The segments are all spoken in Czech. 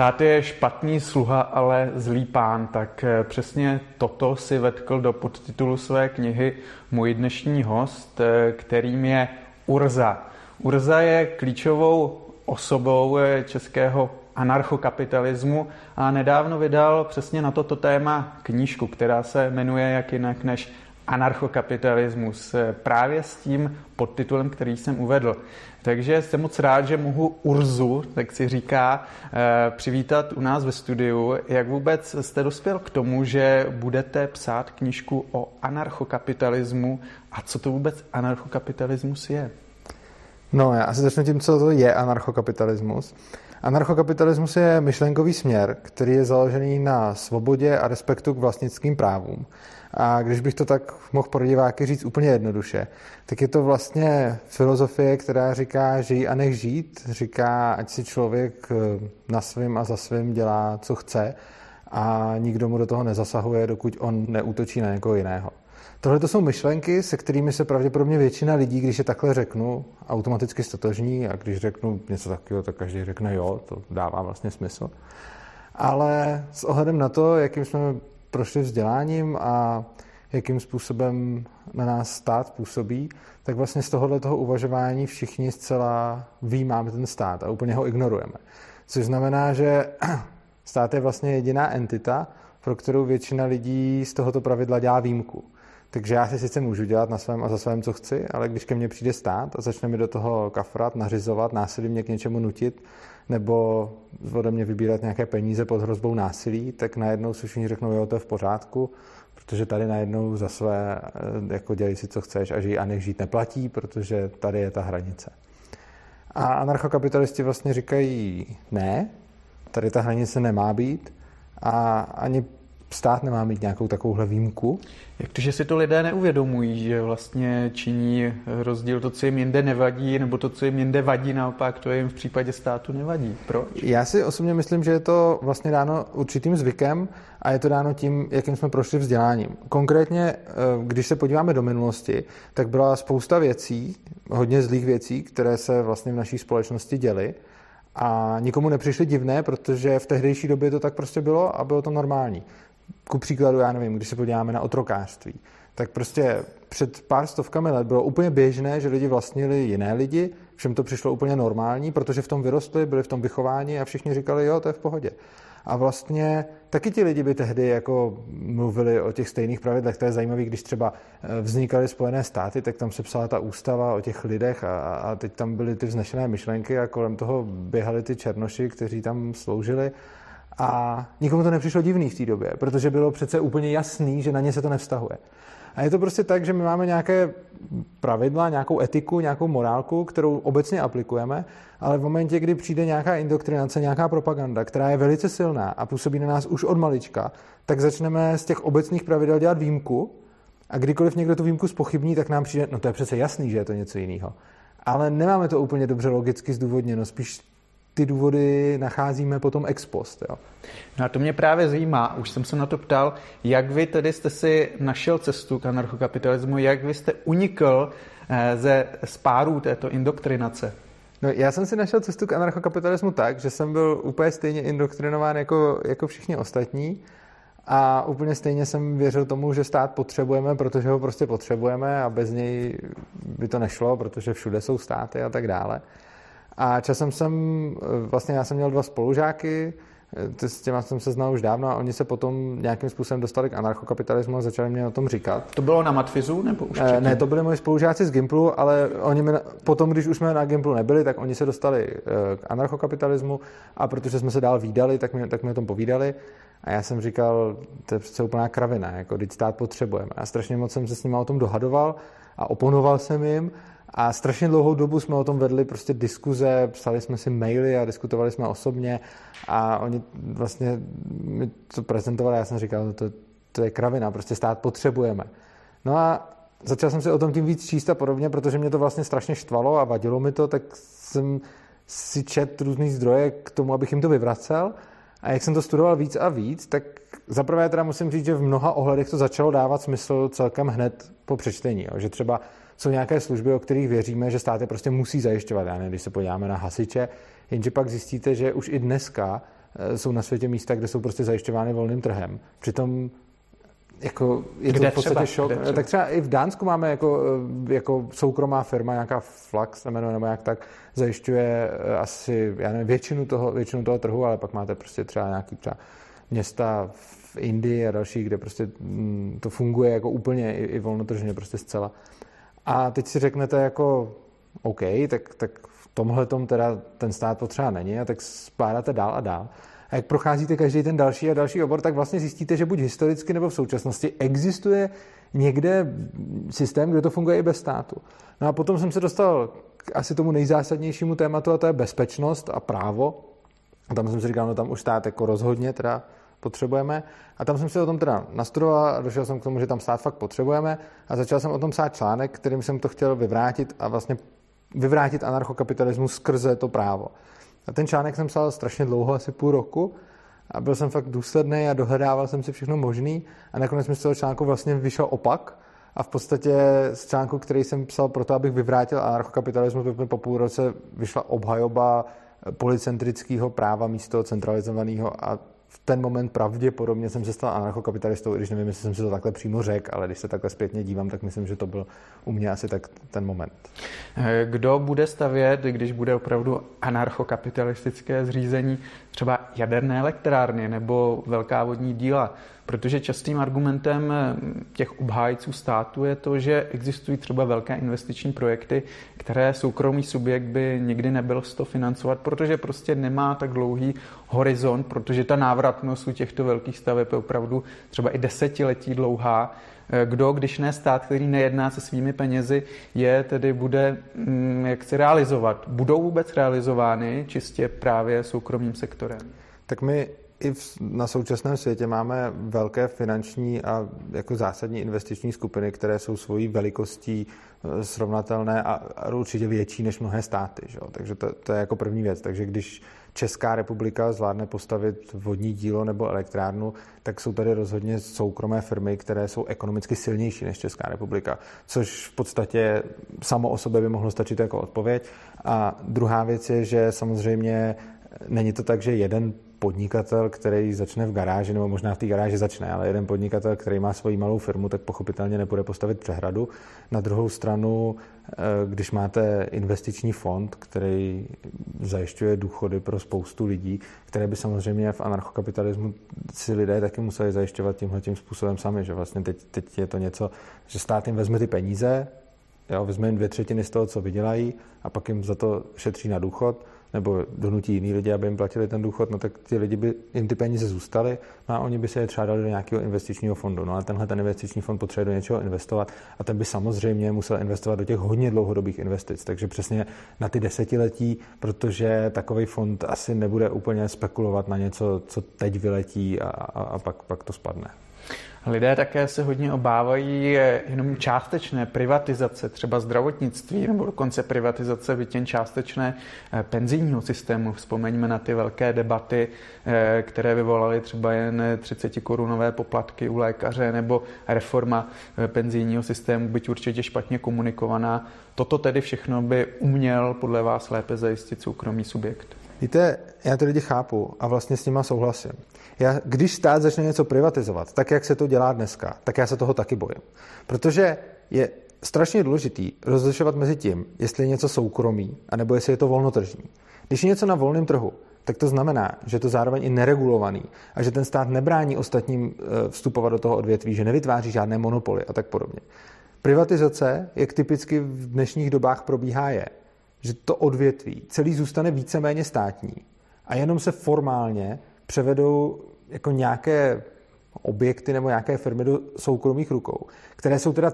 Stát je špatný sluha, ale zlý pán, tak eh, přesně toto si vetkl do podtitulu své knihy můj dnešní host, eh, kterým je Urza. Urza je klíčovou osobou eh, českého anarchokapitalismu a nedávno vydal přesně na toto téma knížku, která se jmenuje jak jinak než anarchokapitalismus, právě s tím podtitulem, který jsem uvedl. Takže jsem moc rád, že mohu Urzu, tak si říká, eh, přivítat u nás ve studiu. Jak vůbec jste dospěl k tomu, že budete psát knižku o anarchokapitalismu a co to vůbec anarchokapitalismus je? No, já asi začnu tím, co to je anarchokapitalismus. Anarchokapitalismus je myšlenkový směr, který je založený na svobodě a respektu k vlastnickým právům. A když bych to tak mohl pro diváky říct úplně jednoduše, tak je to vlastně filozofie, která říká žij a nech žít, říká, ať si člověk eh, na svém a za svým dělá, co chce a nikdo mu do toho nezasahuje, dokud on neútočí na někoho jiného. Tohle to jsou myšlenky, se kterými se pravděpodobně většina lidí, když je takhle řeknu, automaticky stotožní a když řeknu něco takového, tak každý řekne jo, to dává vlastně smysl. Ale s ohledem na to, jakým jsme prošli vzděláním a jakým způsobem na nás stát působí, tak vlastně z tohohle toho uvažování všichni zcela výjímáme ten stát a úplně ho ignorujeme. Což znamená, že stát je vlastně jediná entita, pro kterou většina lidí z tohoto pravidla dělá výjimku. Takže já si sice můžu dělat na svém a za svém, co chci, ale když ke mně přijde stát a začne mi do toho kafrat, nařizovat, násilí mě k něčemu nutit, nebo ode mě vybírat nějaké peníze pod hrozbou násilí, tak najednou si všichni řeknou, jo, to je v pořádku, protože tady najednou za své, eh, jako dělej si, co chceš a žij a nech žít neplatí, protože tady je ta hranice. A anarchokapitalisti vlastně říkají, ne, tady ta hranice nemá být a ani stát nemá mít nějakou takovouhle výjimku. Jak to, že si to lidé neuvědomují, že vlastně činí rozdíl to, co jim jinde nevadí, nebo to, co jim jinde vadí, naopak to jim v případě státu nevadí. Proč? Já si osobně myslím, že je to vlastně dáno určitým zvykem a je to dáno tím, jakým jsme prošli vzděláním. Konkrétně, eh, když se podíváme do minulosti, tak byla spousta věcí, hodně zlých věcí, které se vlastně v naší společnosti děly a nikomu nepřišly divné, protože v tehdejší době to tak prostě bylo a bylo to normální ku příkladu, já nevím, když se podíváme na otrokářství, tak prostě před pár stovkami let bylo úplně běžné, že lidi vlastnili jiné lidi, všem to přišlo úplně normální, protože v tom vyrostli, byli v tom vychování a všichni říkali, jo, to je v pohodě. A vlastně taky ti lidi by tehdy jako mluvili o těch stejných pravidlech. To je zajímavé, když třeba eh, vznikaly Spojené státy, tak tam se psala ta ústava o těch lidech a, a teď tam byly ty vznešené myšlenky a kolem toho běhali ty černoši, kteří tam sloužili a nikomu to nepřišlo divný v té době, protože bylo přece úplně jasný, že na ně se to nevztahuje. A je to prostě tak, že my máme nějaké pravidla, nějakou etiku, nějakou morálku, kterou obecně aplikujeme, ale v momentě, kdy přijde nějaká indoktrinace, nějaká propaganda, která je velice silná a působí na nás už od malička, tak začneme z těch obecných pravidel dělat výjimku a kdykoliv někdo tu výjimku spochybní, tak nám přijde, no to je přece jasný, že je to něco jiného. Ale nemáme to úplně dobře logicky zdůvodněno, spíš ty důvody nacházíme potom ex post. Jo. No a to mě právě zajímá, už jsem se na to ptal, jak vy tedy jste si našel cestu k anarchokapitalismu, jak vy jste unikl eh, ze spárů této indoktrinace? No, já jsem si našel cestu k anarchokapitalismu tak, že jsem byl úplně stejně indoktrinován jako, jako všichni ostatní a úplně stejně jsem věřil tomu, že stát potřebujeme, protože ho prostě potřebujeme a bez něj by to nešlo, protože všude jsou státy a tak dále. A časem jsem, vlastně já jsem měl dva spolužáky, s těma jsem se znal už dávno a oni se potom nějakým způsobem dostali k anarchokapitalismu a začali mě o tom říkat. To bylo na Matfizu nebo už eh, předtím? Ne, to byli moji spolužáci z Gimplu, ale oni mi, potom, když už jsme na Gimplu nebyli, tak oni se dostali eh, k anarchokapitalismu a protože jsme se dál výdali, tak mi, tak mi o tom povídali. A já jsem říkal, to je přece úplná kravina, jako když stát potřebujeme. A strašně moc jsem se s nimi o tom dohadoval a oponoval jsem jim a strašně dlouhou dobu jsme o tom vedli prostě diskuze, psali jsme si maily a diskutovali jsme osobně a oni vlastně mi to prezentovali, já jsem říkal, no to, to je kravina, prostě stát potřebujeme. No a začal jsem si o tom tím víc číst a podobně, protože mě to vlastně strašně štvalo a vadilo mi to, tak jsem si čet různý zdroje k tomu, abych jim to vyvracel. A jak jsem to studoval víc a víc, tak zaprvé teda musím říct, že v mnoha ohledech to začalo dávat smysl celkem hned po přečtení. Jo. Že třeba jsou nějaké služby, o kterých věříme, že státy prostě musí zajišťovat. Já nevím, když se podíváme na hasiče, jenže pak zjistíte, že už i dneska eh, jsou na světě místa, kde jsou prostě zajišťovány volným trhem. Přitom jako je kde to v podstatě třeba? šok. Kde třeba? Tak třeba i v Dánsku máme jako, eh, jako soukromá firma, nějaká Flax se jmenuje, nebo jak tak, zajišťuje eh, asi, já nevím, většinu toho, většinu toho trhu, ale pak máte prostě třeba nějaký třeba města v Indii a další, kde prostě mm, to funguje jako úplně i, i volnotržně, prostě zcela. A teď si řeknete jako, OK, tak, tak v tomhle tom teda ten stát potřeba není a tak spládáte dál a dál. A jak procházíte každý ten další a další obor, tak vlastně zjistíte, že buď historicky nebo v současnosti existuje někde systém, kde to funguje i bez státu. No a potom jsem se dostal k asi tomu nejzásadnějšímu tématu, a to je bezpečnost a právo. A tam jsem si říkal, no tam už stát jako rozhodně teda potřebujeme. A tam jsem si o tom teda nastudoval a došel jsem k tomu, že tam stát fakt potřebujeme a začal jsem o tom psát článek, kterým jsem to chtěl vyvrátit a vlastně vyvrátit anarchokapitalismus skrze to právo. A ten článek jsem psal strašně dlouho, asi půl roku a byl jsem fakt důsledný a dohledával jsem si všechno možný a nakonec mi z toho článku vlastně vyšel opak a v podstatě z článku, který jsem psal proto, abych vyvrátil anarchokapitalismus, po půl roce vyšla obhajoba policentrického práva místo centralizovaného a v ten moment pravděpodobně jsem se stal anarchokapitalistou, i když nevím, jestli jsem si to takhle přímo řekl, ale když se takhle zpětně dívám, tak myslím, že to byl u mě asi tak ten moment. Kdo bude stavět, když bude opravdu anarchokapitalistické zřízení, třeba jaderné elektrárny nebo velká vodní díla? Protože častým argumentem těch obhájců státu je to, že existují třeba velké investiční projekty, které soukromý subjekt by nikdy nebyl z toho financovat, protože prostě nemá tak dlouhý horizont, protože ta návratnost u těchto velkých staveb je opravdu třeba i desetiletí dlouhá. Kdo, když ne stát, který nejedná se svými penězi, je tedy bude mm, jak se realizovat? Budou vůbec realizovány čistě právě soukromým sektorem? Tak my i v, na současném světě máme velké finanční a jako zásadní investiční skupiny, které jsou svojí velikostí eh, srovnatelné a, a určitě větší než mnohé státy. Že? Takže to, to je jako první věc. Takže když Česká republika zvládne postavit vodní dílo nebo elektrárnu, tak jsou tady rozhodně soukromé firmy, které jsou ekonomicky silnější než Česká republika, což v podstatě samo o sobě by mohlo stačit jako odpověď. A druhá věc je, že samozřejmě není to tak, že jeden podnikatel, který začne v garáži, nebo možná v té garáži začne, ale jeden podnikatel, který má svoji malou firmu, tak pochopitelně nepůjde postavit přehradu. Na druhou stranu, eh, když máte investiční fond, který zajišťuje důchody pro spoustu lidí, které by samozřejmě v anarchokapitalismu si lidé taky museli zajišťovat tímhle tím způsobem sami, že vlastně teď, teď je to něco, že stát jim vezme ty peníze, jo, vezme jim dvě třetiny z toho, co vydělají a pak jim za to šetří na důchod, nebo donutí jiný lidi, aby jim platili ten důchod, no tak ty lidi by jim ty peníze zůstaly, a oni by se je třeba dali do nějakého investičního fondu. No a tenhle ten investiční fond potřebuje do něčeho investovat a ten by samozřejmě musel investovat do těch hodně dlouhodobých investic. Takže přesně na ty desetiletí, protože takový fond asi nebude úplně spekulovat na něco, co teď vyletí a, a, a pak, pak to spadne. Lidé také se hodně obávají jenom částečné privatizace, třeba zdravotnictví, nebo dokonce privatizace vytěn částečné eh, penzijního systému. Vzpomeňme na ty velké debaty, eh, které vyvolaly třeba jen 30 korunové poplatky u lékaře, nebo reforma eh, penzijního systému, byť určitě špatně komunikovaná. Toto tedy všechno by uměl podle vás lépe zajistit soukromý subjekt. Víte, já ty lidi chápu a vlastně s nima souhlasím. Já, když stát začne něco privatizovat, tak jak se to dělá dneska, tak já se toho taky bojím. Protože je strašně důležitý rozlišovat mezi tím, jestli je něco soukromí, anebo jestli je to volnotržní. Když je něco na volném trhu, tak to znamená, že to zároveň i neregulovaný a že ten stát nebrání ostatním eh, vstupovat do toho odvětví, že nevytváří žádné monopoly a tak podobně. Privatizace, jak typicky v dnešních dobách probíhá, je, že to odvětví celý zůstane víceméně státní a jenom se formálně převedou jako nějaké objekty nebo nějaké firmy do soukromých rukou, které jsou teda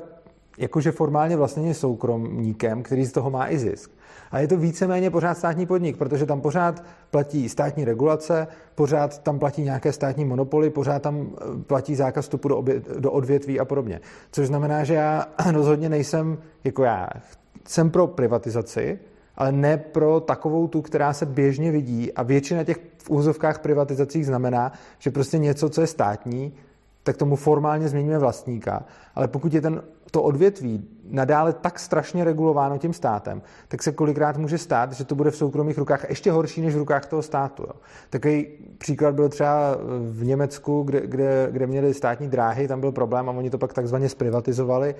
jakože formálně vlastně soukromníkem, který z toho má i zisk. A je to víceméně pořád státní podnik, protože tam pořád platí státní regulace, pořád tam platí nějaké státní monopoly, pořád tam eh, platí zákaz vstupu do, do odvětví a podobně. Což znamená, že já rozhodně nejsem jako já. Jsem pro privatizaci, ale ne pro takovou tu, která se běžně vidí a většina těch v úzovkách privatizacích znamená, že prostě něco, co je státní, tak tomu formálně změníme vlastníka, ale pokud je ten, to odvětví nadále tak strašně regulováno tím státem, tak se kolikrát může stát, že to bude v soukromých rukách ještě horší než v rukách toho státu. Jo. Takový příklad byl třeba v Německu, kde, kde, kde měli státní dráhy, tam byl problém a oni to pak takzvaně zprivatizovali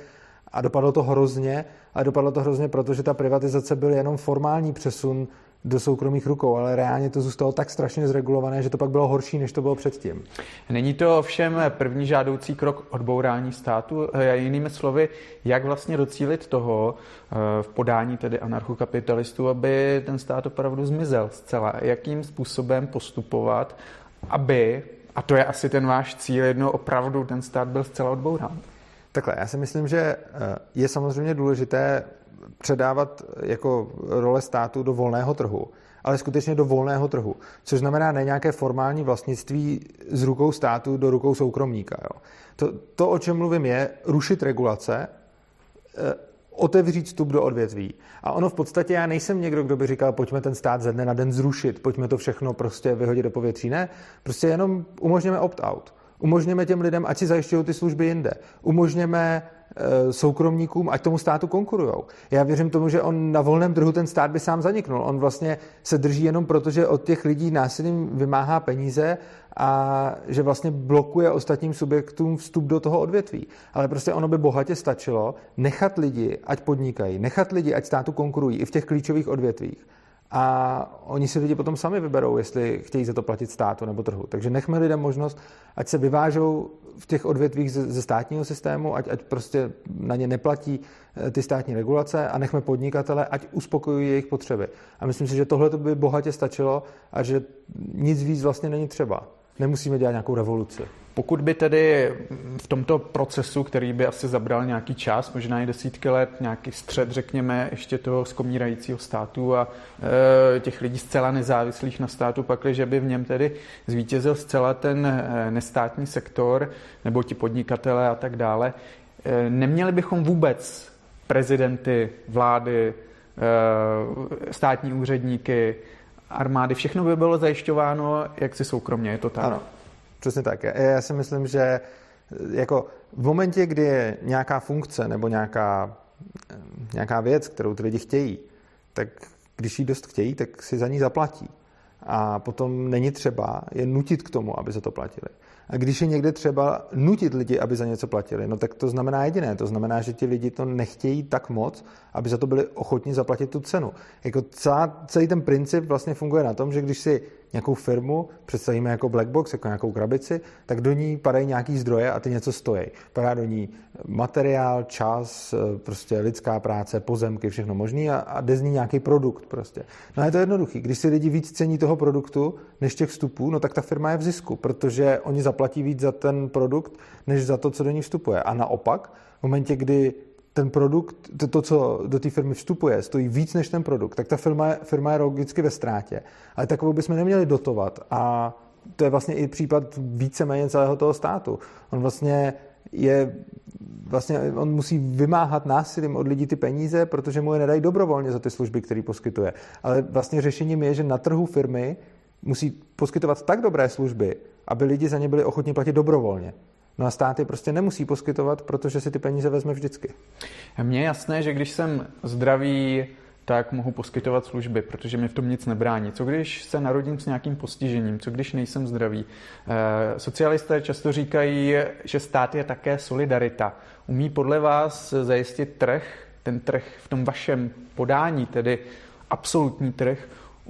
a dopadlo to hrozně, a dopadlo to hrozně, protože ta privatizace byl jenom formální přesun do soukromých rukou, ale reálně to zůstalo tak strašně zregulované, že to pak bylo horší, než to bylo předtím. Není to ovšem první žádoucí krok odbourání státu? Eh, jinými slovy, jak vlastně docílit toho eh, v podání tedy anarchokapitalistů, aby ten stát opravdu zmizel zcela? Jakým způsobem postupovat, aby, a to je asi ten váš cíl, jedno opravdu ten stát byl zcela odbourán? Takhle, já si myslím, že eh, je samozřejmě důležité předávat jako role státu do volného trhu, ale skutečně do volného trhu, což znamená ne nějaké formální vlastnictví z rukou státu do rukou soukromníka. Jo. To, to, o čem mluvím, je rušit regulace, eh, otevřít vstup do odvětví. A ono v podstatě, já nejsem někdo, kdo by říkal, pojďme ten stát ze dne na den zrušit, pojďme to všechno prostě vyhodit do povětří. Ne, prostě jenom umožněme opt-out. Umožněme těm lidem, ať si zajišťují ty služby jinde. Umožněme Eh, soukromníkům, ať tomu státu konkurují. Já věřím tomu, že on na volném trhu ten stát by sám zaniknul. On vlastně se drží jenom proto, že od těch lidí násilím vymáhá peníze a že vlastně blokuje ostatním subjektům vstup do toho odvětví. Ale prostě ono by bohatě stačilo nechat lidi, ať podnikají, nechat lidi, ať státu konkurují i v těch klíčových odvětvích a oni si lidi potom sami vyberou, jestli chtějí za to platit státu nebo trhu. Takže nechme lidem možnost, ať se vyvážou v těch odvětvích ze, ze státního systému, ať, ať prostě na ně neplatí eh, ty státní regulace a nechme podnikatele, ať uspokojují jejich potřeby. A myslím si, že tohle by bohatě stačilo a že nic víc vlastně není třeba. Nemusíme dělat nějakou revoluci. Pokud by tedy v tomto procesu, který by asi zabral nějaký čas, možná i desítky let, nějaký střed, řekněme, ještě toho skomírajícího státu a e, těch lidí zcela nezávislých na státu, pakli, že by v něm tedy zvítězil zcela ten e, nestátní sektor, nebo ti podnikatele a tak dále, e, neměli bychom vůbec prezidenty, vlády, e, státní úředníky, armády, všechno by bylo zajišťováno jaksi soukromně, je to tak? Ano, přesně tak. Já si myslím, že jako v momentě, kdy je nějaká funkce nebo nějaká, nějaká věc, kterou ty lidi chtějí, tak když ji dost chtějí, tak si za ní zaplatí. A potom není třeba je nutit k tomu, aby se to platili. A když je někde třeba nutit lidi, aby za něco platili, no tak to znamená jediné. To znamená, že ti lidi to nechtějí tak moc, aby za to byli ochotní zaplatit tu cenu. Jako celá, celý ten princip vlastně funguje na tom, že když si nějakou firmu představíme jako black box, jako nějakou krabici, tak do ní padají nějaký zdroje a ty něco stojí. Padá do ní materiál, čas, prostě lidská práce, pozemky, všechno možné a, a jde z ní nějaký produkt prostě. No a je to jednoduchý. Když si lidi víc cení toho produktu než těch vstupů, no tak ta firma je v zisku, protože oni zaplatí víc za ten produkt, než za to, co do ní vstupuje. A naopak, v momentě, kdy ten produkt, to, to co do té firmy vstupuje, stojí víc než ten produkt, tak ta firma, firma je logicky ve ztrátě. Ale takovou bychom neměli dotovat. A to je vlastně i případ víceméně celého toho státu. On vlastně je vlastně on musí vymáhat násilím od lidí ty peníze, protože mu je nedají dobrovolně za ty služby, které poskytuje. Ale vlastně řešením je, že na trhu firmy musí poskytovat tak dobré služby, aby lidi za ně byli ochotni platit dobrovolně. No a státy prostě nemusí poskytovat, protože si ty peníze vezme vždycky. Mně je jasné, že když jsem zdravý, tak mohu poskytovat služby, protože mi v tom nic nebrání. Co když se narodím s nějakým postižením? Co když nejsem zdravý? E, socialisté často říkají, že stát je také solidarita. Umí podle vás zajistit trh, ten trh v tom vašem podání, tedy absolutní trh,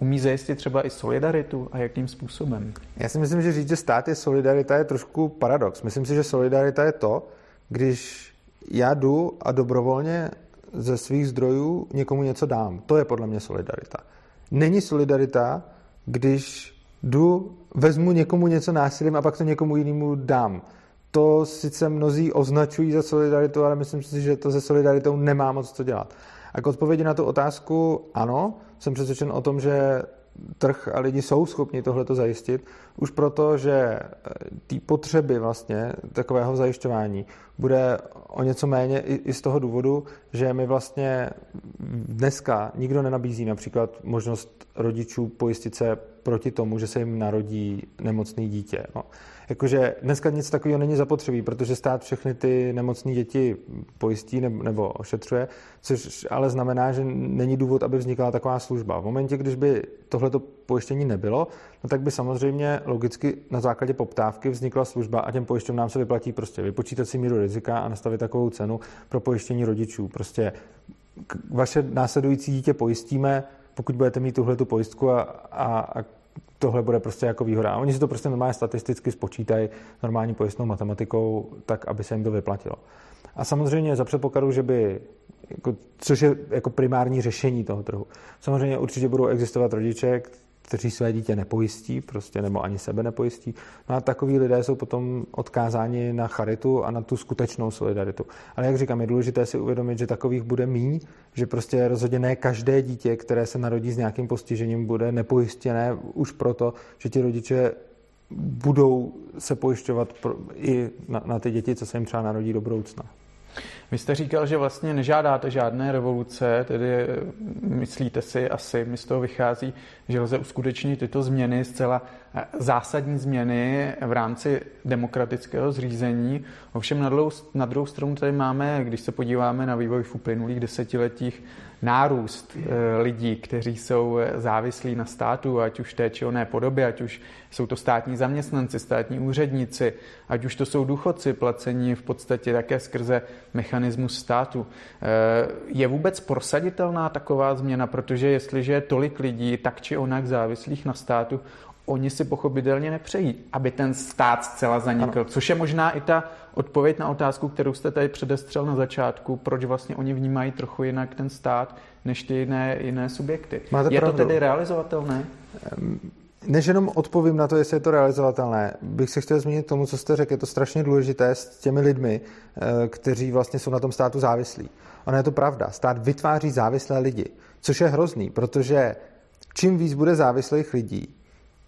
umí zajistit třeba i solidaritu a jakým způsobem? Já si myslím, že říct, že stát je solidarita, je trošku paradox. Myslím si, že solidarita je to, když já jdu a dobrovolně ze svých zdrojů někomu něco dám. To je podle mě solidarita. Není solidarita, když jdu, vezmu někomu něco násilím a pak to někomu jinému dám. To sice mnozí označují za solidaritu, ale myslím si, že to se solidaritou nemá moc co dělat. A k odpovědi na tu otázku ano, jsem přesvědčen o tom, že trh a lidi jsou schopni tohleto zajistit, už proto, že eh, ty potřeby vlastně takového zajišťování bude o něco méně i z toho důvodu, že my vlastně dneska nikdo nenabízí například možnost rodičů pojistit se proti tomu, že se jim narodí nemocný dítě. No. Jakože dneska nic takového není zapotřebí, protože stát všechny ty nemocné děti pojistí nebo ošetřuje, což ale znamená, že není důvod, aby vznikla taková služba. V momentě, když by tohleto pojištění nebylo, no tak by samozřejmě logicky na základě poptávky vznikla služba a těm pojišťovnám se vyplatí prostě vypočítat si míru rizika a nastavit takovou cenu pro pojištění rodičů. Prostě vaše následující dítě pojistíme, pokud budete mít tuhle tu pojistku a, a, a tohle bude prostě jako výhoda. A oni si to prostě normálně statisticky spočítají normální pojistnou matematikou, tak aby se jim to vyplatilo. A samozřejmě za předpokladu, že by, jako, což je jako primární řešení toho trhu, samozřejmě určitě budou existovat rodiče, kteří své dítě nepojistí, prostě nebo ani sebe nepojistí. No a takový lidé jsou potom odkázáni na charitu a na tu skutečnou solidaritu. Ale jak říkám, je důležité si uvědomit, že takových bude míň, že prostě rozhodně ne každé dítě, které se narodí s nějakým postižením, bude nepojistěné už proto, že ti rodiče budou se pojišťovat i na, na ty děti, co se jim třeba narodí do budoucna. Vy jste říkal, že vlastně nežádáte žádné revoluce, tedy eh, myslíte si asi, mi z toho vychází, že lze uskutečnit tyto změny, zcela zásadní změny v rámci demokratického zřízení. Ovšem na, dlou, na druhou stranu tady máme, když se podíváme na vývoj v uplynulých desetiletích, nárůst eh, lidí, kteří jsou závislí na státu, ať už té či oné podobě, ať už jsou to státní zaměstnanci, státní úředníci, ať už to jsou důchodci placení v podstatě také skrze mechanismus státu. Eh, je vůbec prosaditelná taková změna, protože jestliže je tolik lidí tak či onak závislých na státu, oni si pochopitelně nepřejí, aby ten stát zcela zanikl, ano. což je možná i ta odpověď na otázku, kterou jste tady předestřel na začátku, proč vlastně oni vnímají trochu jinak ten stát než ty jiné, jiné subjekty. Máte je pravdu. to tedy realizovatelné? Než jenom odpovím na to, jestli je to realizovatelné, bych se chtěl zmínit tomu, co jste řekl. Je to strašně důležité s těmi lidmi, eh, kteří vlastně jsou na tom státu závislí. Ono je to pravda. Stát vytváří závislé lidi, což je hrozný, protože čím víc bude závislých lidí,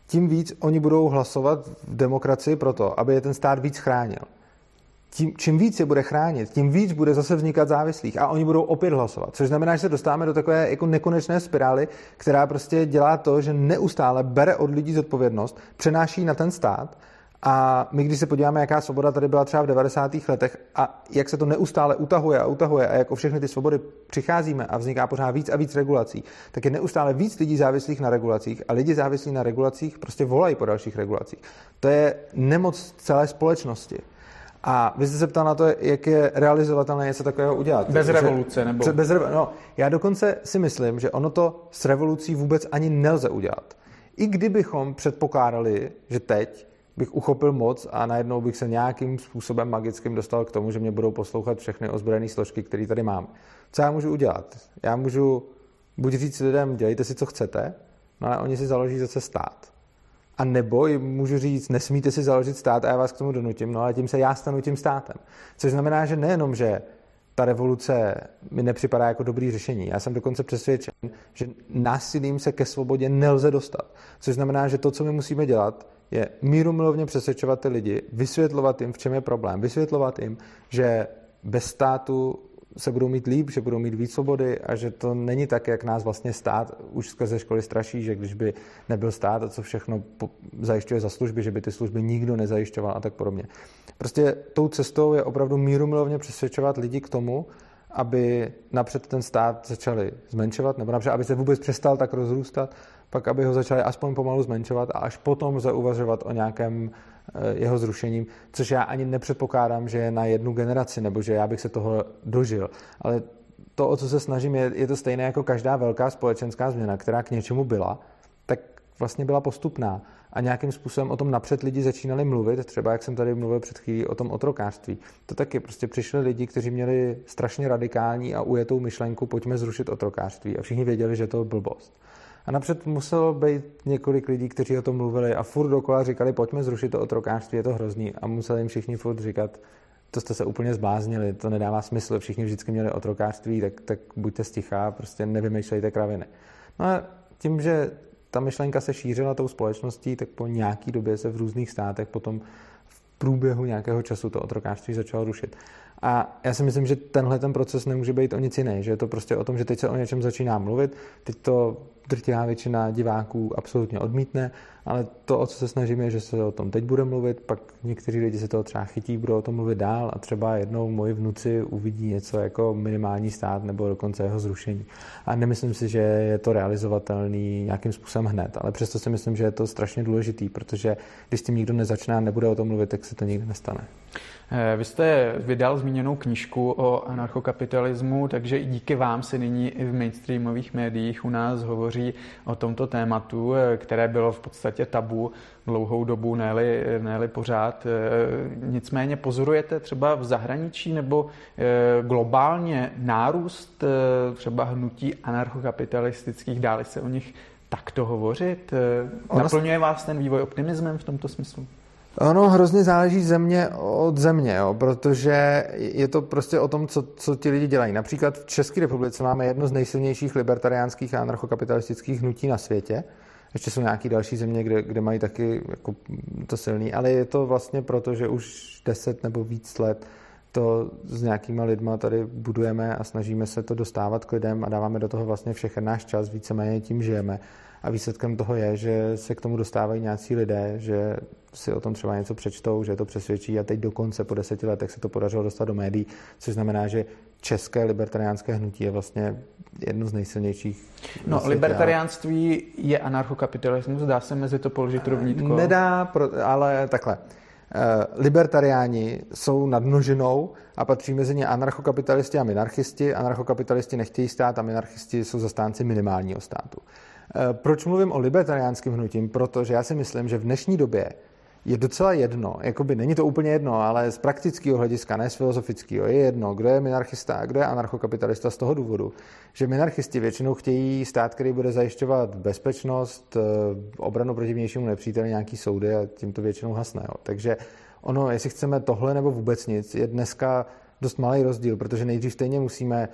tím víc oni budou hlasovat v demokracii proto, aby je ten stát víc chránil. Tím, čím víc je bude chránit, tím víc bude zase vznikat závislých a oni budou opět hlasovat. Což znamená, že se dostáváme do takové jako nekonečné spirály, která prostě dělá to, že neustále bere od lidí zodpovědnost, přenáší na ten stát a my, když se podíváme, jaká svoboda tady byla třeba v 90. letech a jak se to neustále utahuje a utahuje a jak o všechny ty svobody přicházíme a vzniká pořád víc a víc regulací, tak je neustále víc lidí závislých na regulacích a lidi závislí na regulacích prostě volají po dalších regulacích. To je nemoc celé společnosti. A vy jste se ptal na to, jak je realizovatelné něco takového udělat. Bez revoluce, nebo? Bez revo- no, já dokonce si myslím, že ono to s revolucí vůbec ani nelze udělat. I kdybychom předpokládali, že teď bych uchopil moc a najednou bych se nějakým způsobem magickým dostal k tomu, že mě budou poslouchat všechny ozbrojené složky, které tady mám. Co já můžu udělat? Já můžu buď říct lidem, dělejte si, co chcete, no ale oni si založí zase stát. A nebo jim můžu říct, nesmíte si založit stát a já vás k tomu donutím, no ale tím se já stanu tím státem. Což znamená, že nejenom, že ta revoluce mi nepřipadá jako dobrý řešení. Já jsem dokonce přesvědčen, že násilím se ke svobodě nelze dostat. Což znamená, že to, co my musíme dělat, je míru milovně přesvědčovat ty lidi, vysvětlovat jim, v čem je problém, vysvětlovat jim, že bez státu se budou mít líp, že budou mít víc svobody a že to není tak, jak nás vlastně stát už skrze školy straší, že když by nebyl stát a co všechno zajišťuje za služby, že by ty služby nikdo nezajišťoval a tak podobně. Prostě tou cestou je opravdu míru milovně přesvědčovat lidi k tomu, aby napřed ten stát začali zmenšovat, nebo napřed, aby se vůbec přestal tak rozrůstat, pak aby ho začali aspoň pomalu zmenšovat a až potom lze uvažovat o nějakém eh, jeho zrušením, což já ani nepředpokládám, že je na jednu generaci, nebo že já bych se toho dožil. Ale to, o co se snažím, je, je to stejné jako každá velká společenská změna, která k něčemu byla, tak vlastně byla postupná a nějakým způsobem o tom napřed lidi začínali mluvit, třeba jak jsem tady mluvil před chvílí o tom otrokářství. To taky prostě přišli lidi, kteří měli strašně radikální a ujetou myšlenku, pojďme zrušit otrokářství a všichni věděli, že to je blbost. A napřed muselo být několik lidí, kteří o tom mluvili a furt dokola říkali, pojďme zrušit to otrokářství, je to hrozný. A museli jim všichni furt říkat, to jste se úplně zbláznili, to nedává smysl, všichni vždycky měli otrokářství, tak, tak buďte stichá, prostě nevymýšlejte kraviny. No a tím, že ta myšlenka se šířila tou společností, tak po nějaký době se v různých státech potom v průběhu nějakého času to otrokářství začalo rušit. A já si myslím, že tenhle ten proces nemůže být o nic jiný, že je to prostě o tom, že teď se o něčem začíná mluvit, teď to drtivá většina diváků absolutně odmítne, ale to, o co se snažíme, je, že se o tom teď bude mluvit, pak někteří lidi se toho třeba chytí, budou o tom mluvit dál a třeba jednou moji vnuci uvidí něco jako minimální stát nebo dokonce jeho zrušení. A nemyslím si, že je to realizovatelný nějakým způsobem hned, ale přesto si myslím, že je to strašně důležitý, protože když s tím nikdo nezačne a nebude o tom mluvit, tak se to nikdy nestane. Eh, vy jste vydal zmíněnou knížku o anarchokapitalismu, takže i díky vám se nyní i v mainstreamových médiích u nás hovoří o tomto tématu, eh, které bylo v podstatě tabu dlouhou dobu, ne-li, ne pořád. Eh, nicméně pozorujete třeba v zahraničí nebo globálně nárůst třeba hnutí anarchokapitalistických, dále se o nich takto hovořit? Naplňuje vás ten vývoj optimismem v tomto smyslu? Ono hrozně záleží země od země, jo, protože je to prostě o tom, co, co ti lidi dělají. Například v České republice máme jedno z nejsilnějších libertariánských a anarchokapitalistických hnutí na světě. Ještě jsou nějaké další země, kde, kde mají taky jako to silný, ale je to vlastně proto, že už deset nebo víc let to s nějakýma lidma tady budujeme a snažíme se to dostávat k lidem a dáváme do toho vlastně všechen náš čas, víceméně tím žijeme. A výsledkem toho je, že se k tomu dostávají nějací lidé, že si o tom třeba něco přečtou, že to přesvědčí a teď dokonce po deseti letech se to podařilo dostat do médií, což znamená, že české libertariánské hnutí je vlastně jedno z nejsilnějších. No, světě, libertariánství je anarchokapitalismus, dá se mezi to položit rovnítko? Nedá, ale takhle. Eh, libertariáni jsou nad množinou a patří mezi ně anarchokapitalisti a minarchisti. Anarchokapitalisti nechtějí stát a minarchisti jsou zastánci minimálního státu. Eh, proč mluvím o libertariánském hnutím? Protože já si myslím, že v dnešní době je docela jedno, jakoby není to úplně jedno, ale z praktického hlediska, ne z filozofického, je jedno, kdo je minarchista a kdo je anarchokapitalista z toho důvodu, že minarchisti většinou chtějí stát, který bude zajišťovat bezpečnost, eh, obranu proti vnějšímu nepříteli, nějaký soudy a tím to většinou hasne. Jo. Takže ono, jestli chceme tohle nebo vůbec nic, je dneska dost malý rozdíl, protože nejdřív stejně musíme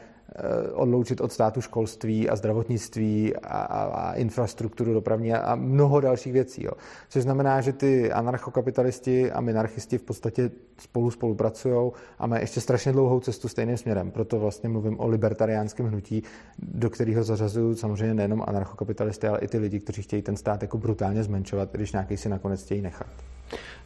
odloučit od státu školství a zdravotnictví a, a, a infrastrukturu dopravní a, a mnoho dalších věcí. Jo. Což znamená, že ty anarchokapitalisti a minarchisti v podstatě spolu spolupracují a mají ještě strašně dlouhou cestu stejným směrem. Proto vlastně mluvím o libertariánském hnutí, do kterého zařazují samozřejmě nejenom anarchokapitalisty, ale i ty lidi, kteří chtějí ten stát jako brutálně zmenšovat, když nějaký si nakonec chtějí nechat.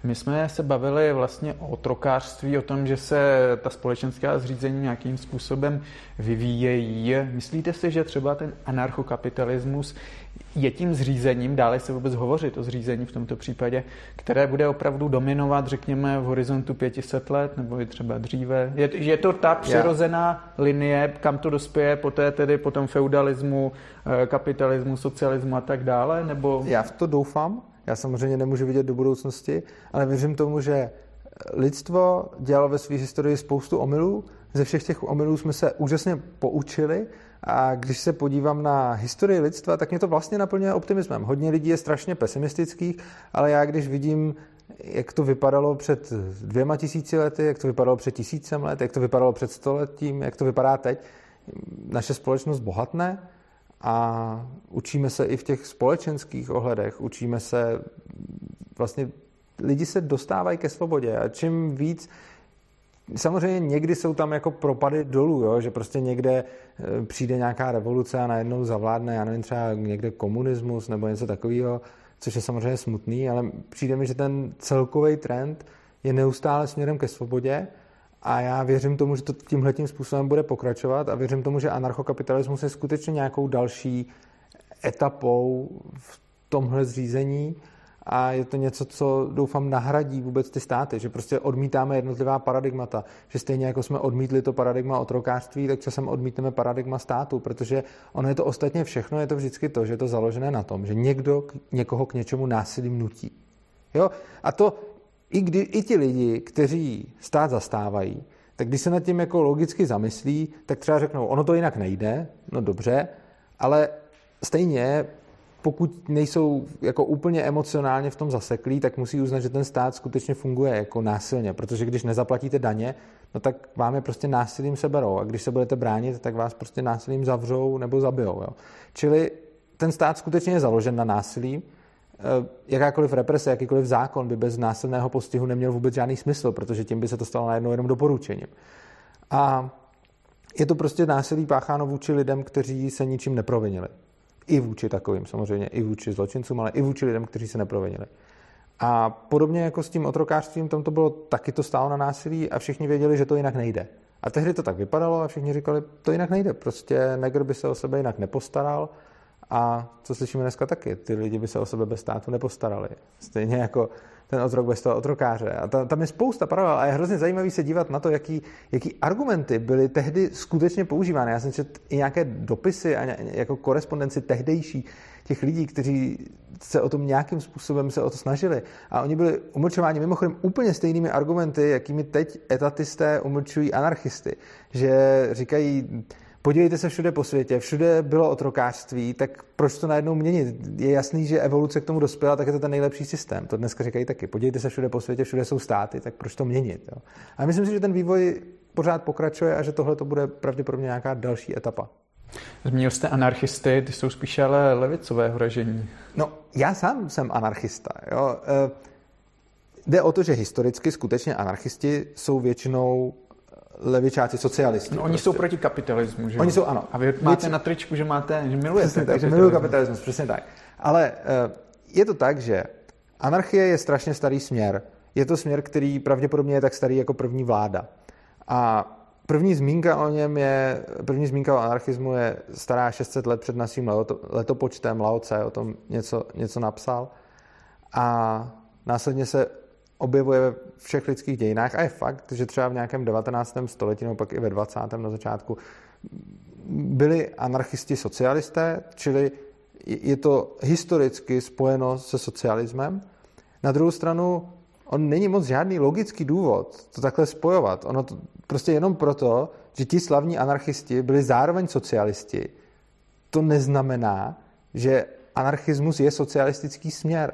My jsme se bavili vlastně o trokářství, o tom, že se ta společenská zřízení nějakým způsobem vyvíjejí. Myslíte si, že třeba ten anarchokapitalismus je tím zřízením, dále se vůbec hovořit o zřízení v tomto případě, které bude opravdu dominovat, řekněme, v horizontu 500 let, nebo i třeba dříve? Je, je to ta přirozená linie, kam to dospěje poté tedy po tom feudalismu, eh, kapitalismu, socialismu a tak dále? Nebo... Já v to doufám, já samozřejmě nemůžu vidět do budoucnosti, ale věřím tomu, že lidstvo dělalo ve své historii spoustu omylů. Ze všech těch omylů jsme se úžasně poučili a když se podívám na historii lidstva, tak mě to vlastně naplňuje optimismem. Hodně lidí je strašně pesimistických, ale já když vidím, jak to vypadalo před dvěma tisíci lety, jak to vypadalo před tisícem let, jak to vypadalo před stoletím, jak to vypadá teď, naše společnost bohatne, a učíme se i v těch společenských ohledech, učíme se vlastně lidi se dostávají ke svobodě a čím víc Samozřejmě někdy jsou tam jako propady dolů, jo? že prostě někde e, přijde nějaká revoluce a najednou zavládne, já nevím, třeba někde komunismus nebo něco takového, což je samozřejmě smutný, ale přijde mi, že ten celkový trend je neustále směrem ke svobodě a já věřím tomu, že to tímhle tím způsobem bude pokračovat a věřím tomu, že anarchokapitalismus je skutečně nějakou další etapou v tomhle zřízení a je to něco, co doufám nahradí vůbec ty státy, že prostě odmítáme jednotlivá paradigmata, že stejně jako jsme odmítli to paradigma otrokářství, tak časem odmítneme paradigma státu, protože ono je to ostatně všechno, je to vždycky to, že je to založené na tom, že někdo někoho k něčemu násilím nutí. Jo? A to i, kdy, i ti lidi, kteří stát zastávají, tak když se nad tím jako logicky zamyslí, tak třeba řeknou, ono to jinak nejde, no dobře, ale stejně pokud nejsou jako úplně emocionálně v tom zaseklí, tak musí uznat, že ten stát skutečně funguje jako násilně, protože když nezaplatíte daně, no tak vám je prostě násilím seberou a když se budete bránit, tak vás prostě násilím zavřou nebo zabijou. Jo. Čili ten stát skutečně je založen na násilí, jakákoliv represe, jakýkoliv zákon by bez násilného postihu neměl vůbec žádný smysl, protože tím by se to stalo najednou jenom doporučením. A je to prostě násilí pácháno vůči lidem, kteří se ničím neprovinili. I vůči takovým samozřejmě, i vůči zločincům, ale i vůči lidem, kteří se neprovinili. A podobně jako s tím otrokářstvím, tam to bylo taky to stálo na násilí a všichni věděli, že to jinak nejde. A tehdy to tak vypadalo a všichni říkali, to jinak nejde. Prostě negr by se o sebe jinak nepostaral a co slyšíme dneska taky, ty lidi by se o sebe bez státu nepostarali. Stejně jako ten otrok bez toho otrokáře. A ta, tam je spousta paralel a je hrozně zajímavý se dívat na to, jaký, jaký argumenty byly tehdy skutečně používány. Já jsem četl i nějaké dopisy a jako korespondenci tehdejší těch lidí, kteří se o tom nějakým způsobem se o to snažili. A oni byli umlčováni mimochodem úplně stejnými argumenty, jakými teď etatisté umlčují anarchisty. Že říkají, podívejte se všude po světě, všude bylo otrokářství, tak proč to najednou měnit? Je jasný, že evoluce k tomu dospěla, tak je to ten nejlepší systém. To dneska říkají taky. Podívejte se všude po světě, všude jsou státy, tak proč to měnit? Jo? A myslím si, že ten vývoj pořád pokračuje a že tohle to bude pravděpodobně nějaká další etapa. Zmínil jste anarchisty, ty jsou spíše ale levicového ražení. No, já sám jsem anarchista. Jo. E, jde o to, že historicky skutečně anarchisti jsou většinou levičáci, socialisti. No, oni prostě. jsou proti kapitalismu, že Oni jsou, ano. A vy máte Věc... na tričku, že máte, že milujete Přesně tak, že miluju kapitalismus, přesně tak. Ale e, je to tak, že anarchie je strašně starý směr. Je to směr, který pravděpodobně je tak starý jako první vláda. A První zmínka o něm je, první zmínka o anarchismu je stará 600 let před naším letopočtem. Lao Tse o tom něco, něco napsal. A následně se objevuje ve všech lidských dějinách a je fakt, že třeba v nějakém 19. století nebo pak i ve 20. na začátku byli anarchisti socialisté, čili je to historicky spojeno se socialismem. Na druhou stranu on není moc žádný logický důvod to takhle spojovat. Ono to prostě jenom proto, že ti slavní anarchisti byli zároveň socialisti, to neznamená, že anarchismus je socialistický směr.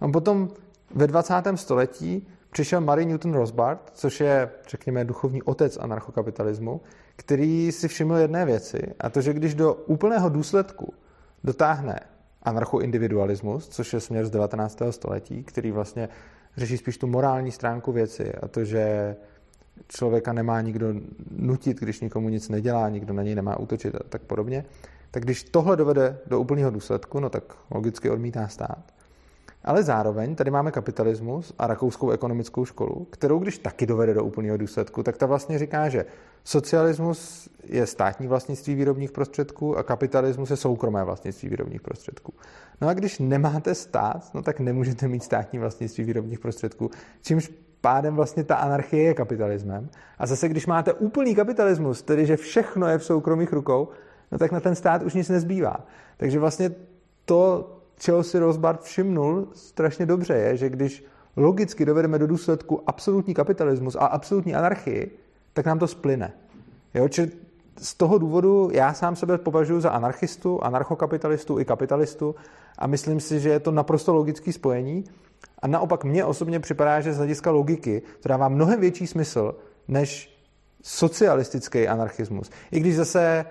On potom ve 20. století přišel Mary Newton Rosbart, což je, řekněme, duchovní otec anarchokapitalismu, který si všiml jedné věci, a to, že když do úplného důsledku dotáhne anarchoindividualismus, což je směr z 19. století, který vlastně řeší spíš tu morální stránku věci a to, že člověka nemá nikdo nutit, když nikomu nic nedělá, nikdo na něj nemá útočit a tak podobně, tak když tohle dovede do úplného důsledku, no tak logicky odmítá stát. Ale zároveň tady máme kapitalismus a rakouskou ekonomickou školu, kterou když taky dovede do úplného důsledku, tak ta vlastně říká, že socialismus je státní vlastnictví výrobních prostředků a kapitalismus je soukromé vlastnictví výrobních prostředků. No a když nemáte stát, no tak nemůžete mít státní vlastnictví výrobních prostředků, čímž pádem vlastně ta anarchie je kapitalismem. A zase, když máte úplný kapitalismus, tedy že všechno je v soukromých rukou, no tak na ten stát už nic nezbývá. Takže vlastně to, čeho si Rosbart všimnul strašně dobře, je, že když logicky dovedeme do důsledku absolutní kapitalismus a absolutní anarchii, tak nám to splyne. Jo? Z toho důvodu já sám sebe považuji za anarchistu, anarchokapitalistu i kapitalistu a myslím si, že je to naprosto logický spojení. A naopak mně osobně připadá, že z hlediska logiky to dává mnohem větší smysl než socialistický anarchismus. I když zase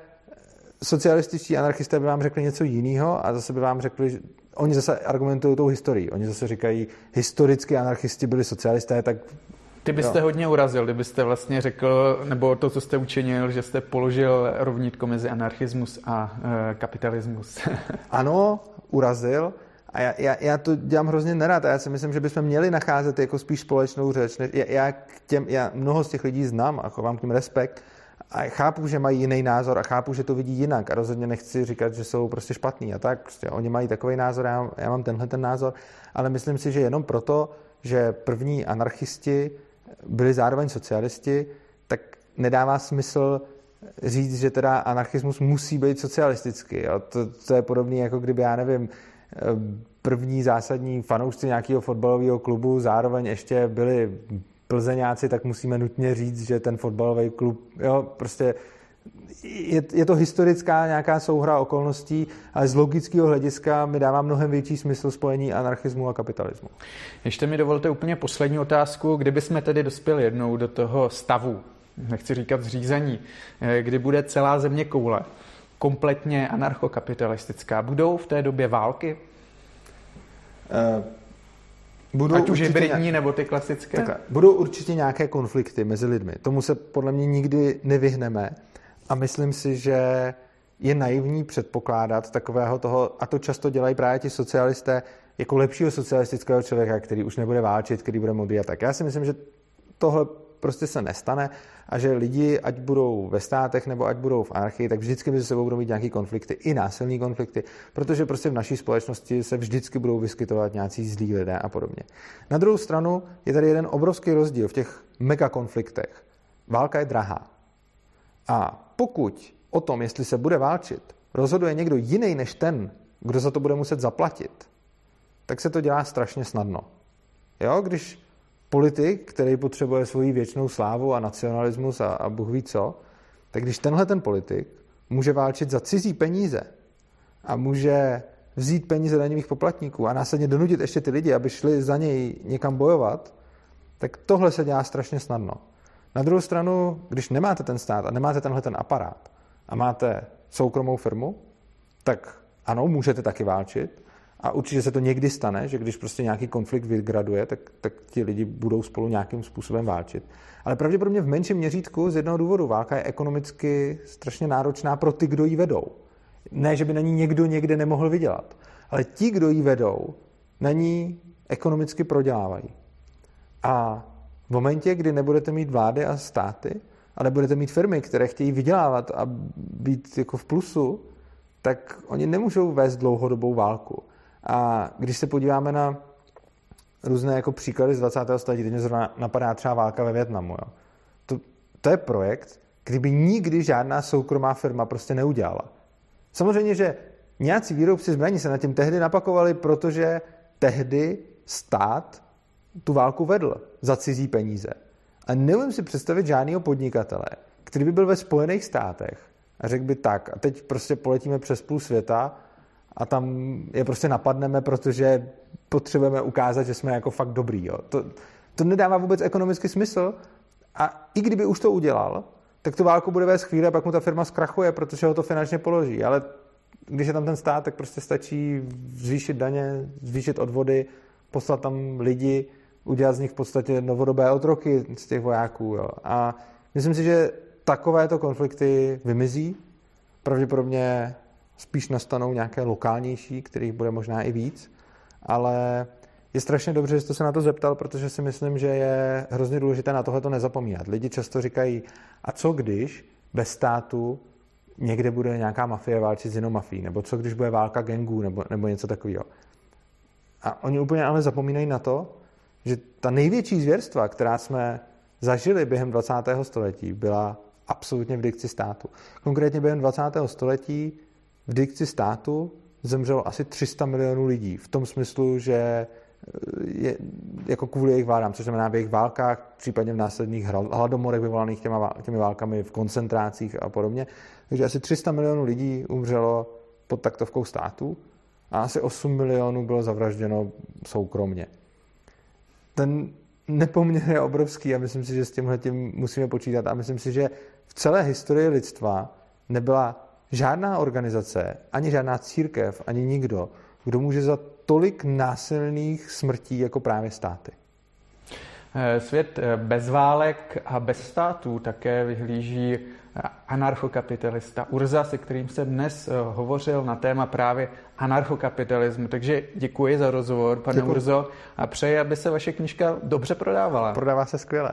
socialističtí anarchisté by vám řekli něco jiného a zase by vám řekli, že oni zase argumentují tou historií. Oni zase říkají, historicky anarchisti byli socialisté, tak ty byste jo. hodně urazil, kdybyste vlastně řekl, nebo to, co jste učinil, že jste položil rovnítko mezi anarchismus a e, kapitalismus. ano, urazil. A já, já, já to dělám hrozně nerad a já si myslím, že bychom měli nacházet jako spíš společnou řeč. Já, já, těm, já mnoho z těch lidí znám a chovám k ním respekt a chápu, že mají jiný názor a chápu, že to vidí jinak a rozhodně nechci říkat, že jsou prostě špatní a tak. Prostě oni mají takový názor, já, já mám tenhle ten názor, ale myslím si, že jenom proto, že první anarchisti byli zároveň socialisti, tak nedává smysl říct, že teda anarchismus musí být socialistický. Jo? To, to je podobné, jako kdyby, já nevím, první zásadní fanoušci nějakého fotbalového klubu zároveň ještě byli plzeňáci, tak musíme nutně říct, že ten fotbalový klub, jo, prostě je, je to historická nějaká souhra okolností, ale z logického hlediska mi dává mnohem větší smysl spojení anarchismu a kapitalismu. Ještě mi dovolte úplně poslední otázku. Kdyby jsme tedy dospěli jednou do toho stavu, nechci říkat zřízení, eh, kdy bude celá země koule kompletně anarchokapitalistická, budou v té době války? Uh Budou Ať už hybridní nějak... nebo ty klasické? Takhle, budou určitě nějaké konflikty mezi lidmi. Tomu se podle mě nikdy nevyhneme. A myslím si, že je naivní předpokládat takového toho, a to často dělají právě ti socialisté, jako lepšího socialistického člověka, který už nebude válčit, který bude modrý a tak. Já si myslím, že tohle prostě se nestane a že lidi, ať budou ve státech nebo ať budou v anarchii, tak vždycky mezi sebou budou mít nějaké konflikty, i násilní konflikty, protože prostě v naší společnosti se vždycky budou vyskytovat nějací zlí lidé a podobně. Na druhou stranu je tady jeden obrovský rozdíl v těch megakonfliktech. Válka je drahá. A pokud o tom, jestli se bude válčit, rozhoduje někdo jiný než ten, kdo za to bude muset zaplatit, tak se to dělá strašně snadno. Jo, když politik, který potřebuje svoji věčnou slávu a nacionalismus a, a Bůh ví co, tak když tenhle ten politik může válčit za cizí peníze a může vzít peníze daňových poplatníků a následně donutit ještě ty lidi, aby šli za něj někam bojovat, tak tohle se dělá strašně snadno. Na druhou stranu, když nemáte ten stát a nemáte tenhle ten aparát a máte soukromou firmu, tak ano, můžete taky válčit, a určitě se to někdy stane, že když prostě nějaký konflikt vygraduje, tak, tak ti lidi budou spolu nějakým způsobem válčit. Ale pravděpodobně v menším měřítku z jednoho důvodu. Válka je ekonomicky strašně náročná pro ty, kdo ji vedou. Ne, že by na ní někdo někde nemohl vydělat, ale ti, kdo ji vedou, na ní ekonomicky prodělávají. A v momentě, kdy nebudete mít vlády a státy, ale budete mít firmy, které chtějí vydělávat a být jako v plusu, tak oni nemůžou vést dlouhodobou válku. A když se podíváme na různé jako příklady z 20. století, teď mě zrovna napadá třeba válka ve Větnamu. Jo. To, to je projekt, kdyby nikdy žádná soukromá firma prostě neudělala. Samozřejmě, že nějací výrobci zbraní se na tím tehdy napakovali, protože tehdy stát tu válku vedl za cizí peníze. A neumím si představit žádného podnikatele, který by byl ve Spojených státech a řekl by tak, a teď prostě poletíme přes půl světa a tam je prostě napadneme, protože potřebujeme ukázat, že jsme jako fakt dobrý. Jo. To, to nedává vůbec ekonomický smysl a i kdyby už to udělal, tak tu válku bude vést chvíli a pak mu ta firma zkrachuje, protože ho to finančně položí. Ale když je tam ten stát, tak prostě stačí zvýšit daně, zvýšit odvody, poslat tam lidi, udělat z nich v podstatě novodobé otroky z těch vojáků. Jo. A myslím si, že takovéto konflikty vymizí. Pravděpodobně spíš nastanou nějaké lokálnější, kterých bude možná i víc, ale je strašně dobře, že jste se na to zeptal, protože si myslím, že je hrozně důležité na tohle nezapomínat. Lidi často říkají, a co když bez státu někde bude nějaká mafie válčit s jinou mafií, nebo co když bude válka gangů, nebo, nebo něco takového. A oni úplně ale zapomínají na to, že ta největší zvěrstva, která jsme zažili během 20. století, byla absolutně v dikci státu. Konkrétně během 20. století v dikci státu zemřelo asi 300 milionů lidí. V tom smyslu, že eh, je, jako kvůli jejich vládám, což znamená v jejich válkách, případně v následných hladomorech vyvolaných těma, těmi válkami v koncentrácích a podobně. Takže asi 300 milionů lidí umřelo pod taktovkou státu a asi 8 milionů bylo zavražděno soukromně. Ten nepoměr je obrovský a myslím si, že s tímhle tím musíme počítat a myslím si, že v celé historii lidstva nebyla žádná organizace, ani žádná církev, ani nikdo, kdo může za tolik násilných smrtí jako právě státy. Eh, svět eh, bez válek a bez států také vyhlíží eh, anarchokapitalista Urza, se kterým jsem dnes hovořil na téma právě anarchokapitalismu. Takže děkuji za rozhovor, pane děkuji. Urzo, a přeji, aby se vaše knižka dobře prodávala. Prodává se skvěle.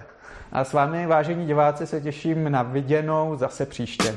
A s vámi, vážení diváci, se těším na viděnou zase příště.